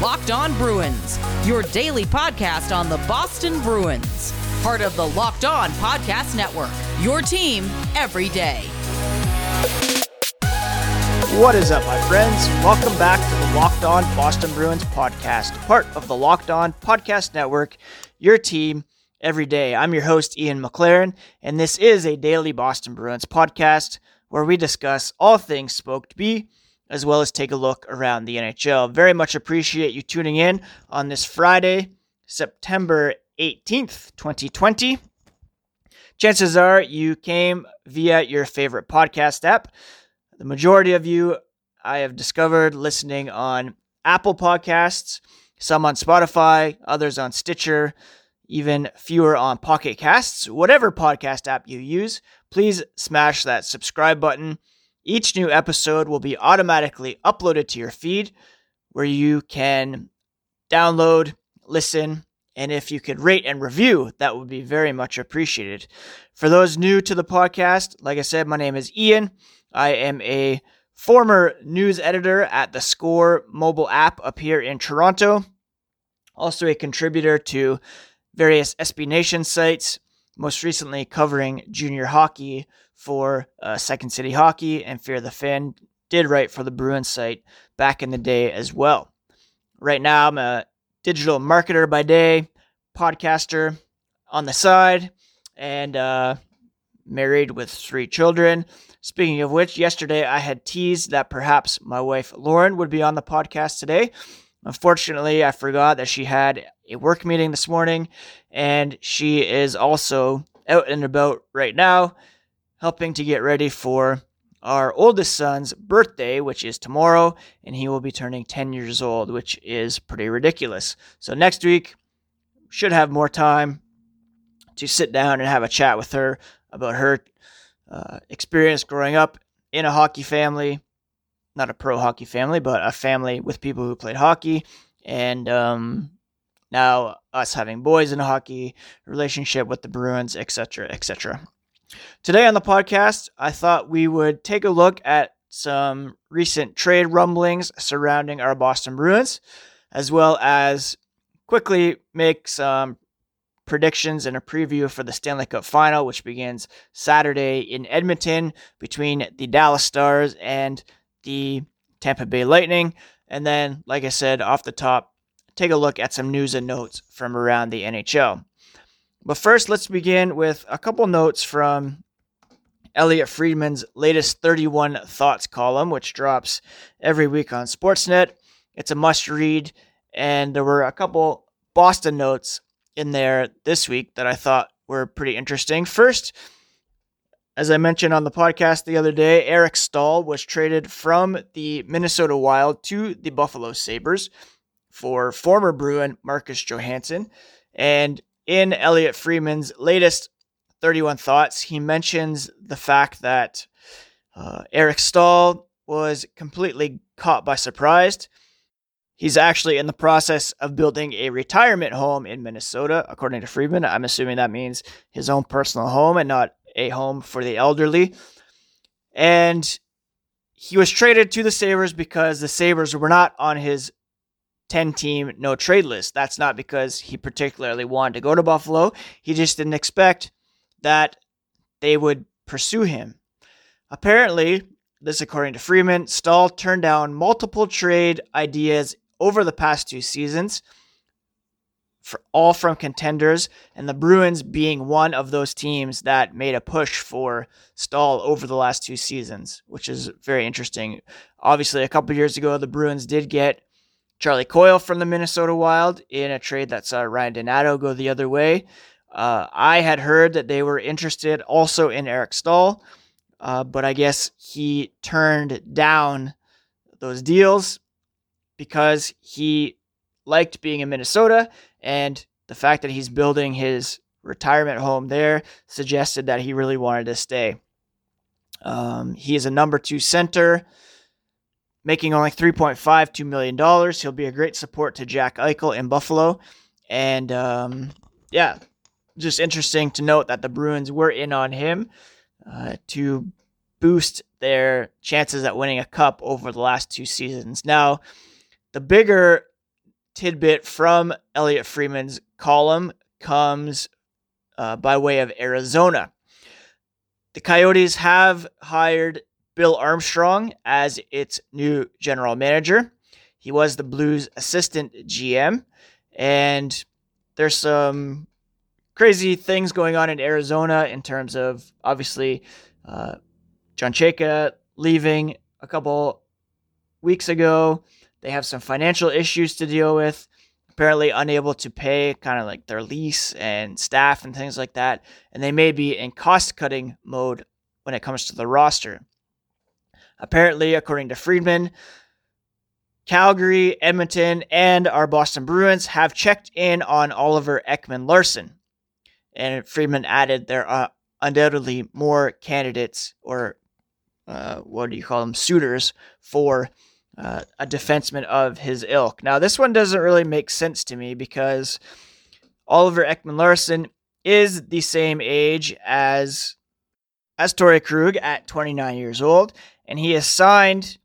Locked On Bruins, your daily podcast on the Boston Bruins. Part of the Locked On Podcast Network, your team every day. What is up, my friends? Welcome back to the Locked On Boston Bruins podcast, part of the Locked On Podcast Network, your team every day. I'm your host, Ian McLaren, and this is a daily Boston Bruins podcast where we discuss all things Spoked B as well as take a look around the NHL. Very much appreciate you tuning in on this Friday, September 18th, 2020. Chances are you came via your favorite podcast app. The majority of you I have discovered listening on Apple Podcasts, some on Spotify, others on Stitcher, even fewer on Pocket Casts. Whatever podcast app you use, please smash that subscribe button each new episode will be automatically uploaded to your feed where you can download, listen, and if you could rate and review, that would be very much appreciated. For those new to the podcast, like I said, my name is Ian. I am a former news editor at the Score mobile app up here in Toronto, also a contributor to various SB Nation sites, most recently covering junior hockey for uh, Second City Hockey and Fear the Fin. Did write for the Bruins site back in the day as well. Right now, I'm a digital marketer by day, podcaster on the side, and uh, married with three children. Speaking of which, yesterday I had teased that perhaps my wife Lauren would be on the podcast today. Unfortunately, I forgot that she had a work meeting this morning, and she is also out and about right now helping to get ready for our oldest son's birthday, which is tomorrow, and he will be turning 10 years old, which is pretty ridiculous. So next week, should have more time to sit down and have a chat with her about her uh, experience growing up in a hockey family, not a pro hockey family, but a family with people who played hockey, and um, now us having boys in hockey, relationship with the Bruins, etc., etc. Today on the podcast, I thought we would take a look at some recent trade rumblings surrounding our Boston Bruins, as well as quickly make some predictions and a preview for the Stanley Cup final, which begins Saturday in Edmonton between the Dallas Stars and the Tampa Bay Lightning. And then, like I said, off the top, take a look at some news and notes from around the NHL. But first, let's begin with a couple notes from Elliot Friedman's latest 31 Thoughts column, which drops every week on Sportsnet. It's a must read, and there were a couple Boston notes in there this week that I thought were pretty interesting. First, as I mentioned on the podcast the other day, Eric Staal was traded from the Minnesota Wild to the Buffalo Sabres for former Bruin Marcus Johansson. And in Elliot Friedman's latest 31 Thoughts, he mentions the fact that uh, Eric Staal was completely caught by surprise. He's actually in the process of building a retirement home in Minnesota, according to Friedman. I'm assuming that means his own personal home and not a home for the elderly. And he was traded to the Sabres because the Sabres were not on his 10 team no trade list. That's not because he particularly wanted to go to Buffalo. He just didn't expect that they would pursue him. Apparently, this according to Friedman, Staal turned down multiple trade ideas over the past two seasons, for all from contenders, and the Bruins being one of those teams that made a push for Staal over the last two seasons, which is very interesting. Obviously, a couple years ago, the Bruins did get Charlie Coyle from the Minnesota Wild in a trade that saw Ryan Donato go the other way. Uh, I had heard that they were interested also in Eric Staal, uh, but I guess he turned down those deals because he liked being in Minnesota and the fact that he's building his retirement home there suggested that he really wanted to stay. Um, he is a number two center making only $3.52 million. He'll be a great support to Jack Eichel in Buffalo. And um, yeah, just interesting to note that the Bruins were in on him uh, to boost their chances at winning a cup over the last two seasons. Now, the bigger tidbit from Elliot Friedman's column comes uh, by way of Arizona. The Coyotes have hired Bill Armstrong as its new general manager. He was the Blues assistant GM, and there's some crazy things going on in Arizona in terms of obviously uh, John Chayka leaving a couple weeks ago. They have some financial issues to deal with. Apparently, unable to pay kind of like their lease and staff and things like that. And they may be in cost cutting mode when it comes to the roster. Apparently, according to Friedman, Calgary, Edmonton, and our Boston Bruins have checked in on Oliver Ekman Larsson. And Friedman added there are undoubtedly more candidates or uh, what do you call them, suitors for uh, a defenseman of his ilk. Now, this one doesn't really make sense to me because Oliver Ekman Larsson is the same age as as Torey Krug at 29 years old, and he is signed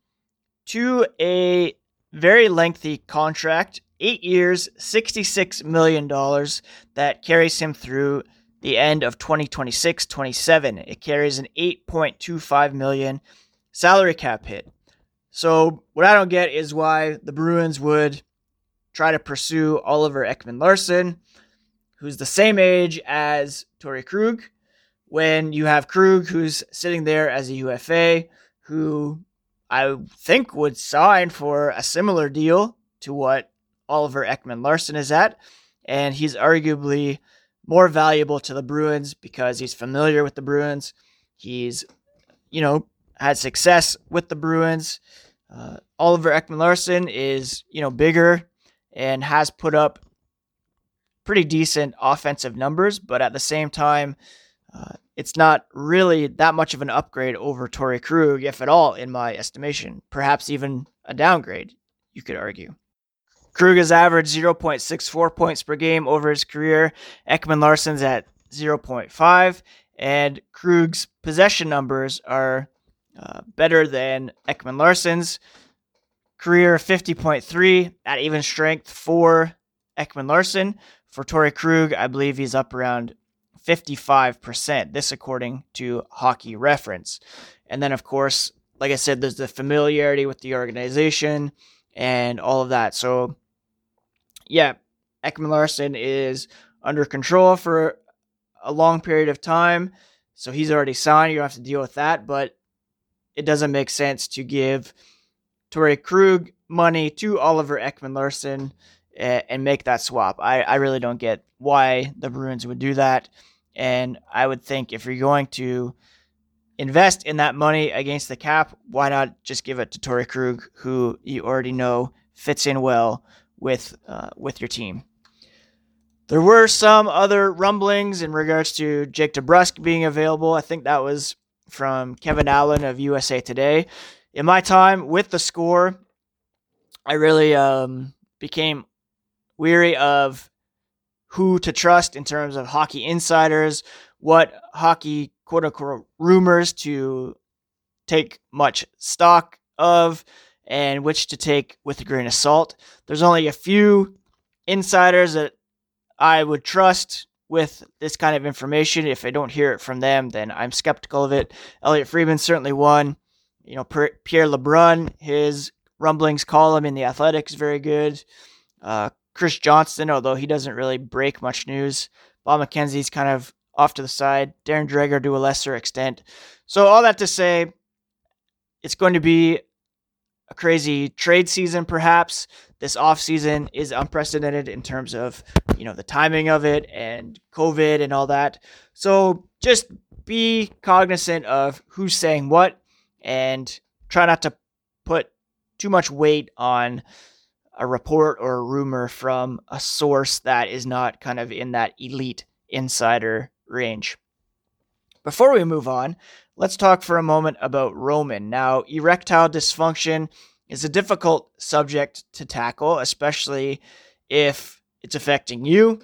to a very lengthy contract, eight years, $66 million, that carries him through the end of 2026 27. It carries an 8.25 million salary cap hit. So, what I don't get is why the Bruins would try to pursue Oliver Ekman Larsson, who's the same age as Torey Krug, when you have Krug, who's sitting there as a UFA, who I think would sign for a similar deal to what Oliver Ekman Larsson is at. And he's arguably more valuable to the Bruins because he's familiar with the Bruins. He's, you know, had success with the Bruins. Uh, Oliver Ekman Larsson is, you know, bigger and has put up pretty decent offensive numbers, but at the same time, uh, it's not really that much of an upgrade over Torey Krug, if at all, in my estimation. Perhaps even a downgrade, you could argue. Krug has averaged 0.64 points per game over his career. Ekman Larsson's at 0.5, and Krug's possession numbers are uh, better than Ekman Larsson's. Career 50.3 at even strength for Ekman Larsson. For Torey Krug, I believe he's up around 55%. This, according to Hockey Reference. And then, of course, like I said, there's the familiarity with the organization and all of that. So, yeah, Ekman Larsson is under control for a long period of time. So he's already signed. You don't have to deal with that. But it doesn't make sense to give Torey Krug money to Oliver Ekman Larsson eh, and make that swap. I, I really don't get why the Bruins would do that. And I would think if you're going to invest in that money against the cap, why not just give it to Torey Krug, who you already know fits in well with uh, with your team. There were some other rumblings in regards to Jake DeBrusk being available. I think that was from Kevin Allen of USA Today. In my time with the score, I really um, became weary of who to trust in terms of hockey insiders, what hockey quote unquote rumors to take much stock of, and which to take with a grain of salt. There's only a few insiders that I would trust with this kind of information. If I don't hear it from them, then I'm skeptical of it. Elliot Friedman certainly one. You know, Pierre LeBrun, his rumblings column in the Athletic is very good. Uh, Chris Johnston, although he doesn't really break much news. Bob McKenzie's kind of off to the side. Darren Dreger to a lesser extent. So all that to say, it's going to be a crazy trade season, perhaps. This off season is unprecedented in terms of you know the timing of it and COVID and all that. So just be cognizant of who's saying what and try not to put too much weight on a report or a rumor from a source that is not kind of in that elite insider range. Before we move on, let's talk for a moment about Roman. Now, erectile dysfunction is a difficult subject to tackle, especially if it's affecting you.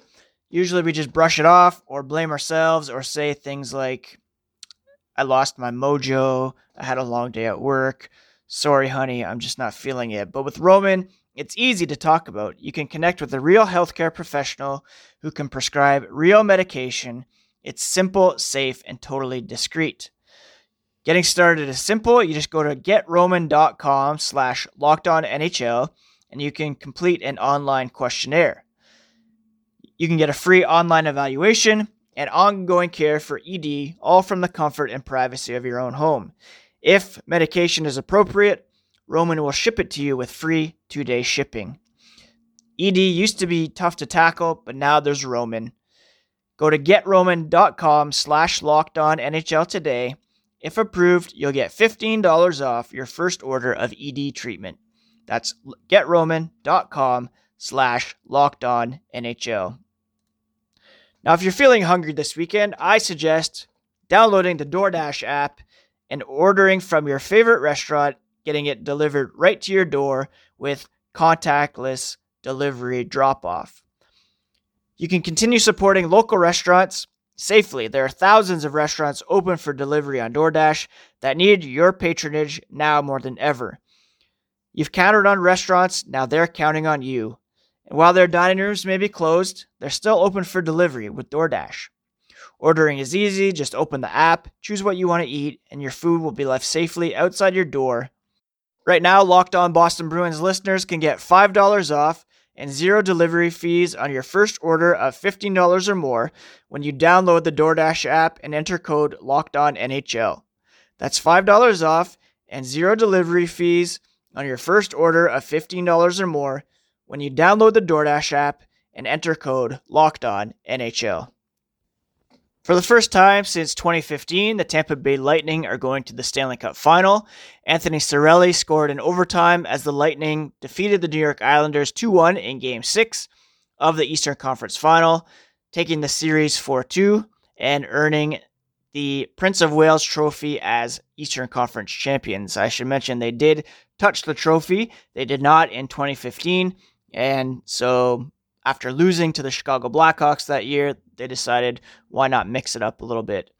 Usually we just brush it off or blame ourselves or say things like, I lost my mojo, I had a long day at work, sorry, honey, I'm just not feeling it. But with Roman, it's easy to talk about. You can connect with a real healthcare professional who can prescribe real medication. It's simple, safe, and totally discreet. Getting started is simple. You just go to getroman.com slash lockedonnhl and you can complete an online questionnaire. You can get a free online evaluation and ongoing care for ED, all from the comfort and privacy of your own home. If medication is appropriate, Roman will ship it to you with free two day shipping. ED used to be tough to tackle, but now there's Roman. Go to getroman.com slash locked on NHL today. If approved, you'll get $15 off your first order of ED treatment. That's getroman.com slash locked on NHL. Now, if you're feeling hungry this weekend, I suggest downloading the DoorDash app and ordering from your favorite restaurant, getting it delivered right to your door with contactless delivery drop off. You can continue supporting local restaurants safely. There are thousands of restaurants open for delivery on DoorDash that need your patronage now more than ever. You've counted on restaurants, now they're counting on you. And while their dining rooms may be closed, they're still open for delivery with DoorDash. Ordering is easy, just open the app, choose what you want to eat, and your food will be left safely outside your door. Right now, Locked On Boston Bruins listeners can get $5 off and zero delivery fees on your first order of $15 or more when you download the DoorDash app and enter code LOCKEDONNHL. That's $5 off and zero delivery fees on your first order of $15 or more when you download the DoorDash app and enter code LOCKEDONNHL. For the first time since 2015, the Tampa Bay Lightning are going to the Stanley Cup final. Anthony Cirelli scored in overtime as the Lightning defeated the New York Islanders 2 1 in Game 6 of the Eastern Conference final, taking the series 4 2 and earning the Prince of Wales trophy as Eastern Conference champions. I should mention they did touch the trophy, they did not in 2015. And so after losing to the Chicago Blackhawks that year, they decided why not mix it up a little bit.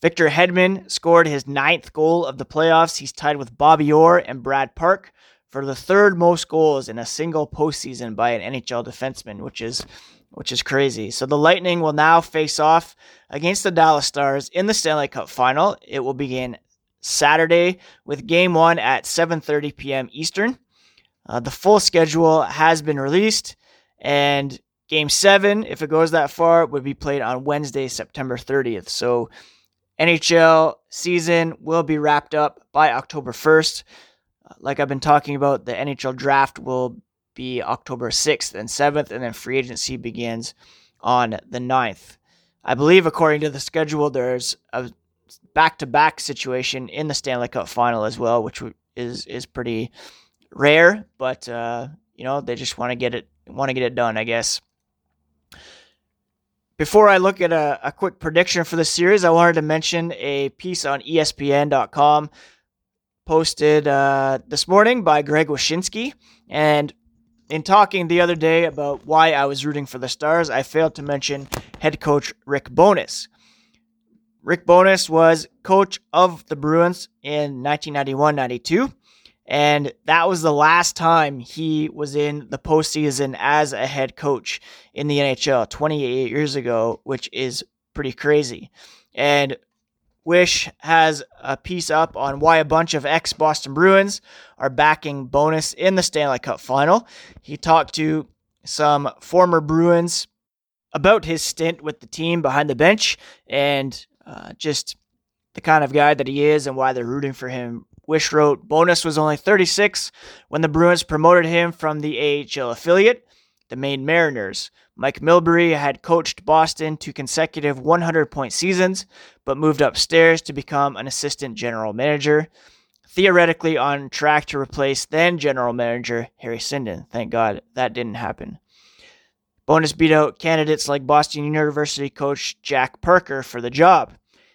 Victor Hedman scored his ninth goal of the playoffs. He's tied with Bobby Orr and Brad Park for the third most goals in a single postseason by an NHL defenseman, which is which is crazy. So the Lightning will now face off against the Dallas Stars in the Stanley Cup final. It will begin Saturday with game 1 at 7:30 p.m. Eastern. Uh, the full schedule has been released, and Game 7, if it goes that far, would be played on Wednesday, September 30th. So NHL season will be wrapped up by October 1st. Uh, like I've been talking about, the NHL draft will be October 6th and 7th, and then free agency begins on the 9th. I believe, according to the schedule, there's a back to back situation in the Stanley Cup final as well, which is, is pretty rare, but uh, you know they just want to get it want to get it done, I guess. Before I look at a, a quick prediction for the series, I wanted to mention a piece on ESPN.com posted uh, this morning by Greg Wyshynski. And in talking the other day about why I was rooting for the Stars, I failed to mention head coach Rick Bowness. Rick Bowness was coach of the Bruins in 1991 92. And that was the last time he was in the postseason as a head coach in the NHL 28 years ago, which is pretty crazy. And Wish has a piece up on why a bunch of ex Boston Bruins are backing Bowness in the Stanley Cup final. He talked to some former Bruins about his stint with the team behind the bench and uh, just the kind of guy that he is and why they're rooting for him Wish wrote, Bowness was only 36 when the Bruins promoted him from the AHL affiliate, the Maine Mariners. Mike Milbury had coached Boston to consecutive 100 point seasons, but moved upstairs to become an assistant general manager, theoretically on track to replace then general manager Harry Sinden. Thank God that didn't happen. Bowness beat out candidates like Boston University coach Jack Parker for the job.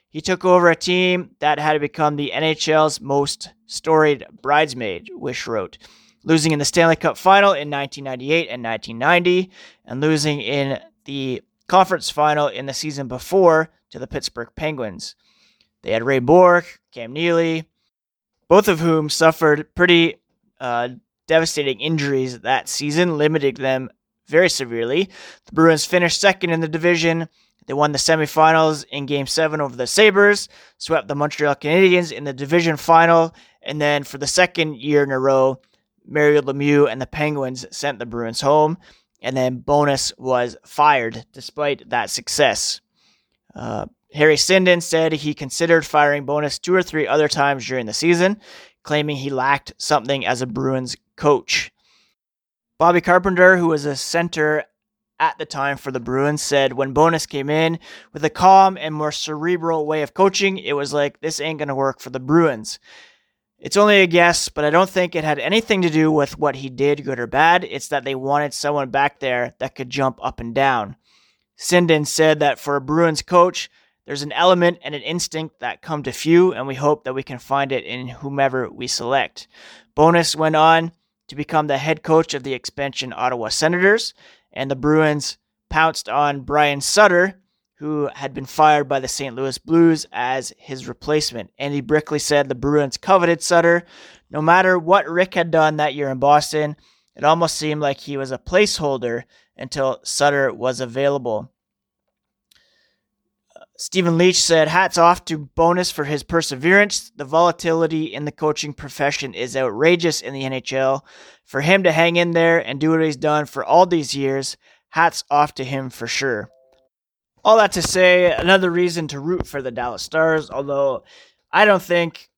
He took over a team that had become the NHL's most storied bridesmaid, Wish wrote, losing in the Stanley Cup final in 1998 and 1990, and losing in the conference final in the season before to the Pittsburgh Penguins. They had Ray Bourque, Cam Neely, both of whom suffered pretty uh, devastating injuries that season, limiting them very severely. The Bruins finished second in the division. They won the semifinals in Game 7 over the Sabres, swept the Montreal Canadiens in the division final, and then for the second year in a row, Mario Lemieux and the Penguins sent the Bruins home, and then Bowness was fired despite that success. Uh, Harry Sinden said he considered firing Bowness two or three other times during the season, claiming he lacked something as a Bruins coach. Bobby Carpenter, who was a center at the time for the Bruins, said when Bowness came in with a calm and more cerebral way of coaching, it was like, this ain't going to work for the Bruins. It's only a guess, but I don't think it had anything to do with what he did, good or bad. It's that they wanted someone back there that could jump up and down. Sinden said that for a Bruins coach, there's an element and an instinct that come to few, and we hope that we can find it in whomever we select. Bowness went on to become the head coach of the expansion Ottawa Senators, and the Bruins pounced on Brian Sutter, who had been fired by the St. Louis Blues as his replacement. Andy Brickley said the Bruins coveted Sutter. No matter what Rick had done that year in Boston, it almost seemed like he was a placeholder until Sutter was available. Stephen Leach said, Hats off to Bowness for his perseverance. The volatility in the coaching profession is outrageous in the NHL. For him to hang in there and do what he's done for all these years, hats off to him for sure. All that to say, another reason to root for the Dallas Stars, although I don't think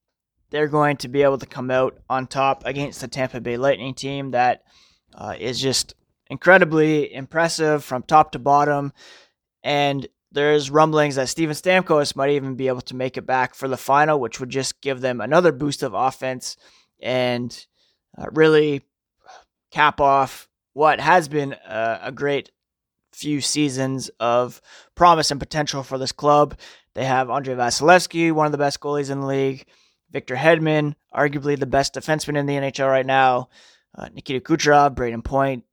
they're going to be able to come out on top against the Tampa Bay Lightning team that uh, is just incredibly impressive from top to bottom. And there's rumblings that Steven Stamkos might even be able to make it back for the final, which would just give them another boost of offense and uh, really cap off what has been a, a great few seasons of promise and potential for this club. They have Andrei Vasilevskiy, one of the best goalies in the league. Victor Hedman, arguably the best defenseman in the NHL right now. Uh, Nikita Kucherov, Brayden Point,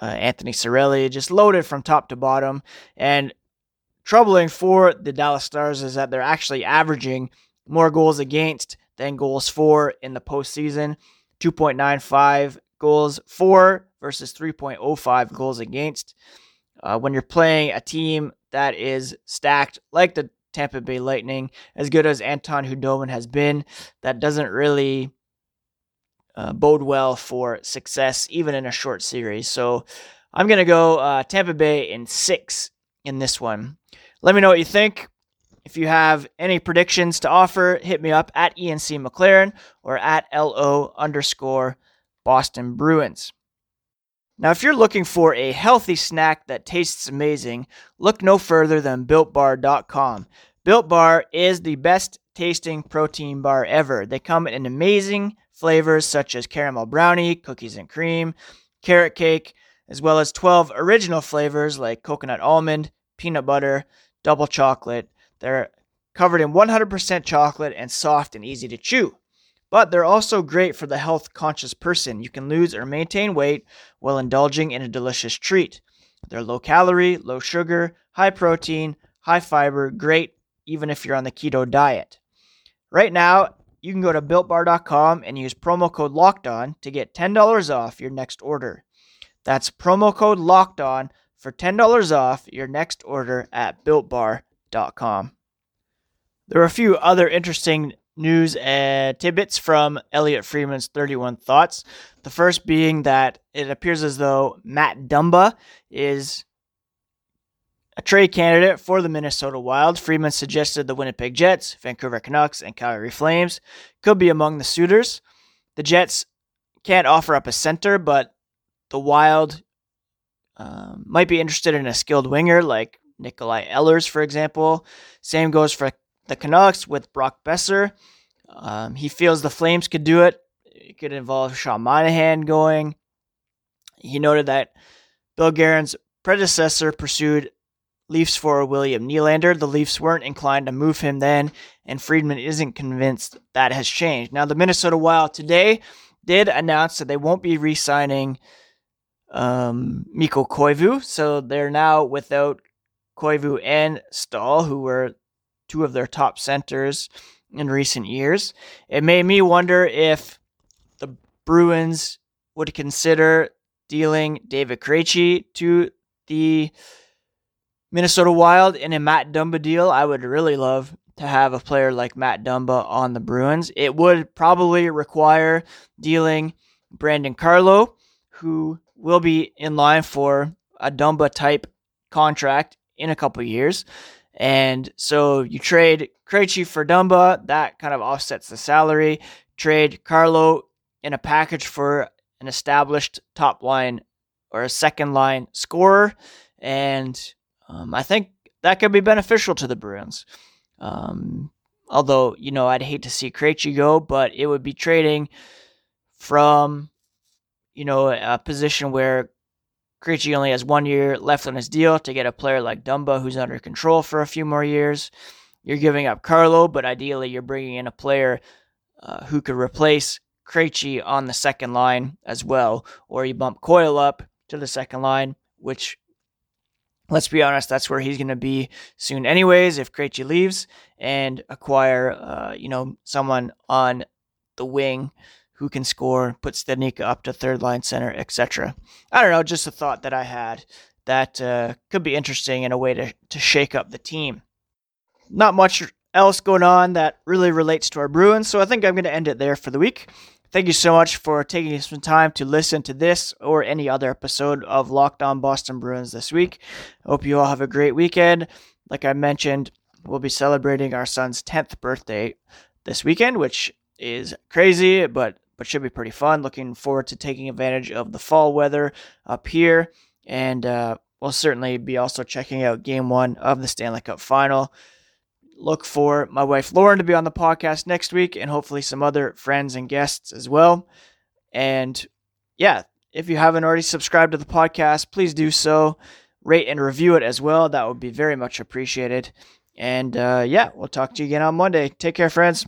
uh, Anthony Cirelli, just loaded from top to bottom. And troubling for the Dallas Stars is that they're actually averaging more goals against than goals for in the postseason. 2.95 goals for versus 3.05 goals against. Uh, when you're playing a team that is stacked like the Tampa Bay Lightning, as good as Anton Khudobin has been, that doesn't really uh, bode well for success, even in a short series. So I'm going to go uh, Tampa Bay in six in this one. Let me know what you think. If you have any predictions to offer, hit me up at ENC McLaren or at LO underscore Boston Bruins. Now, if you're looking for a healthy snack that tastes amazing, look no further than BuiltBar.com. Built Bar is the best tasting protein bar ever. They come in amazing flavors such as caramel brownie, cookies and cream, carrot cake, as well as 12 original flavors like coconut almond, peanut butter, double chocolate. They're covered in 100% chocolate and soft and easy to chew but they're also great for the health conscious person. You can lose or maintain weight while indulging in a delicious treat. They're low calorie, low sugar, high protein, high fiber, great even if you're on the keto diet. Right now, you can go to builtbar.com and use promo code LOCKEDON to get $10 off your next order. That's promo code LOCKEDON for $10 off your next order at builtbar.com. There are a few other interesting news tidbits from Elliot Friedman's 31 Thoughts. The first being that it appears as though Matt Dumba is a trade candidate for the Minnesota Wild. Friedman suggested the Winnipeg Jets, Vancouver Canucks, and Calgary Flames could be among the suitors. The Jets can't offer up a center, but the Wild um, might be interested in a skilled winger like Nikolai Ehlers, for example. Same goes for the Canucks with Brock Boeser. Um, he feels the Flames could do it. It could involve Sean Monahan going. He noted that Bill Guerin's predecessor pursued Leafs for William Nylander. The Leafs weren't inclined to move him then, and Friedman isn't convinced that has changed. Now, the Minnesota Wild today did announce that they won't be re signing um, Mikko Koivu, so they're now without Koivu and Staal, who were two of their top centers in recent years. It made me wonder if the Bruins would consider dealing David Krejci to the Minnesota Wild in a Matt Dumba deal, I would really love to have a player like Matt Dumba on the Bruins. It would probably require dealing Brandon Carlo, who will be in line for a Dumba type contract in a couple years. And so you trade Krejci for Dumba, that kind of offsets the salary. Trade Carlo in a package for an established top line or a second line scorer. And um, I think that could be beneficial to the Bruins. Um, although, you know, I'd hate to see Krejci go, but it would be trading from, you know, a position where Krejci only has one year left on his deal to get a player like Dumba who's under control for a few more years. You're giving up Carlo, but ideally you're bringing in a player uh, who could replace Krejci on the second line as well, or you bump Coyle up to the second line, which let's be honest, that's where he's going to be soon, anyways. If Krejci leaves and acquire, uh, you know, someone on the wing who can score, put Studnicka up to third line center, etc. I don't know, just a thought that I had that uh, could be interesting in a way to to shake up the team. Not much else going on that really relates to our Bruins, so I think I'm going to end it there for the week. Thank you so much for taking some time to listen to this or any other episode of Locked On Boston Bruins this week. Hope you all have a great weekend. Like I mentioned, we'll be celebrating our son's 10th birthday this weekend, which is crazy, but but should be pretty fun. Looking forward to taking advantage of the fall weather up here, and uh, we'll certainly be also checking out Game One of the Stanley Cup Final look for my wife Lauren to be on the podcast next week and hopefully some other friends and guests as well. And yeah, if you haven't already subscribed to the podcast, please do so. Rate and review it as well. That would be very much appreciated. And uh, yeah, we'll talk to you again on Monday. Take care, friends.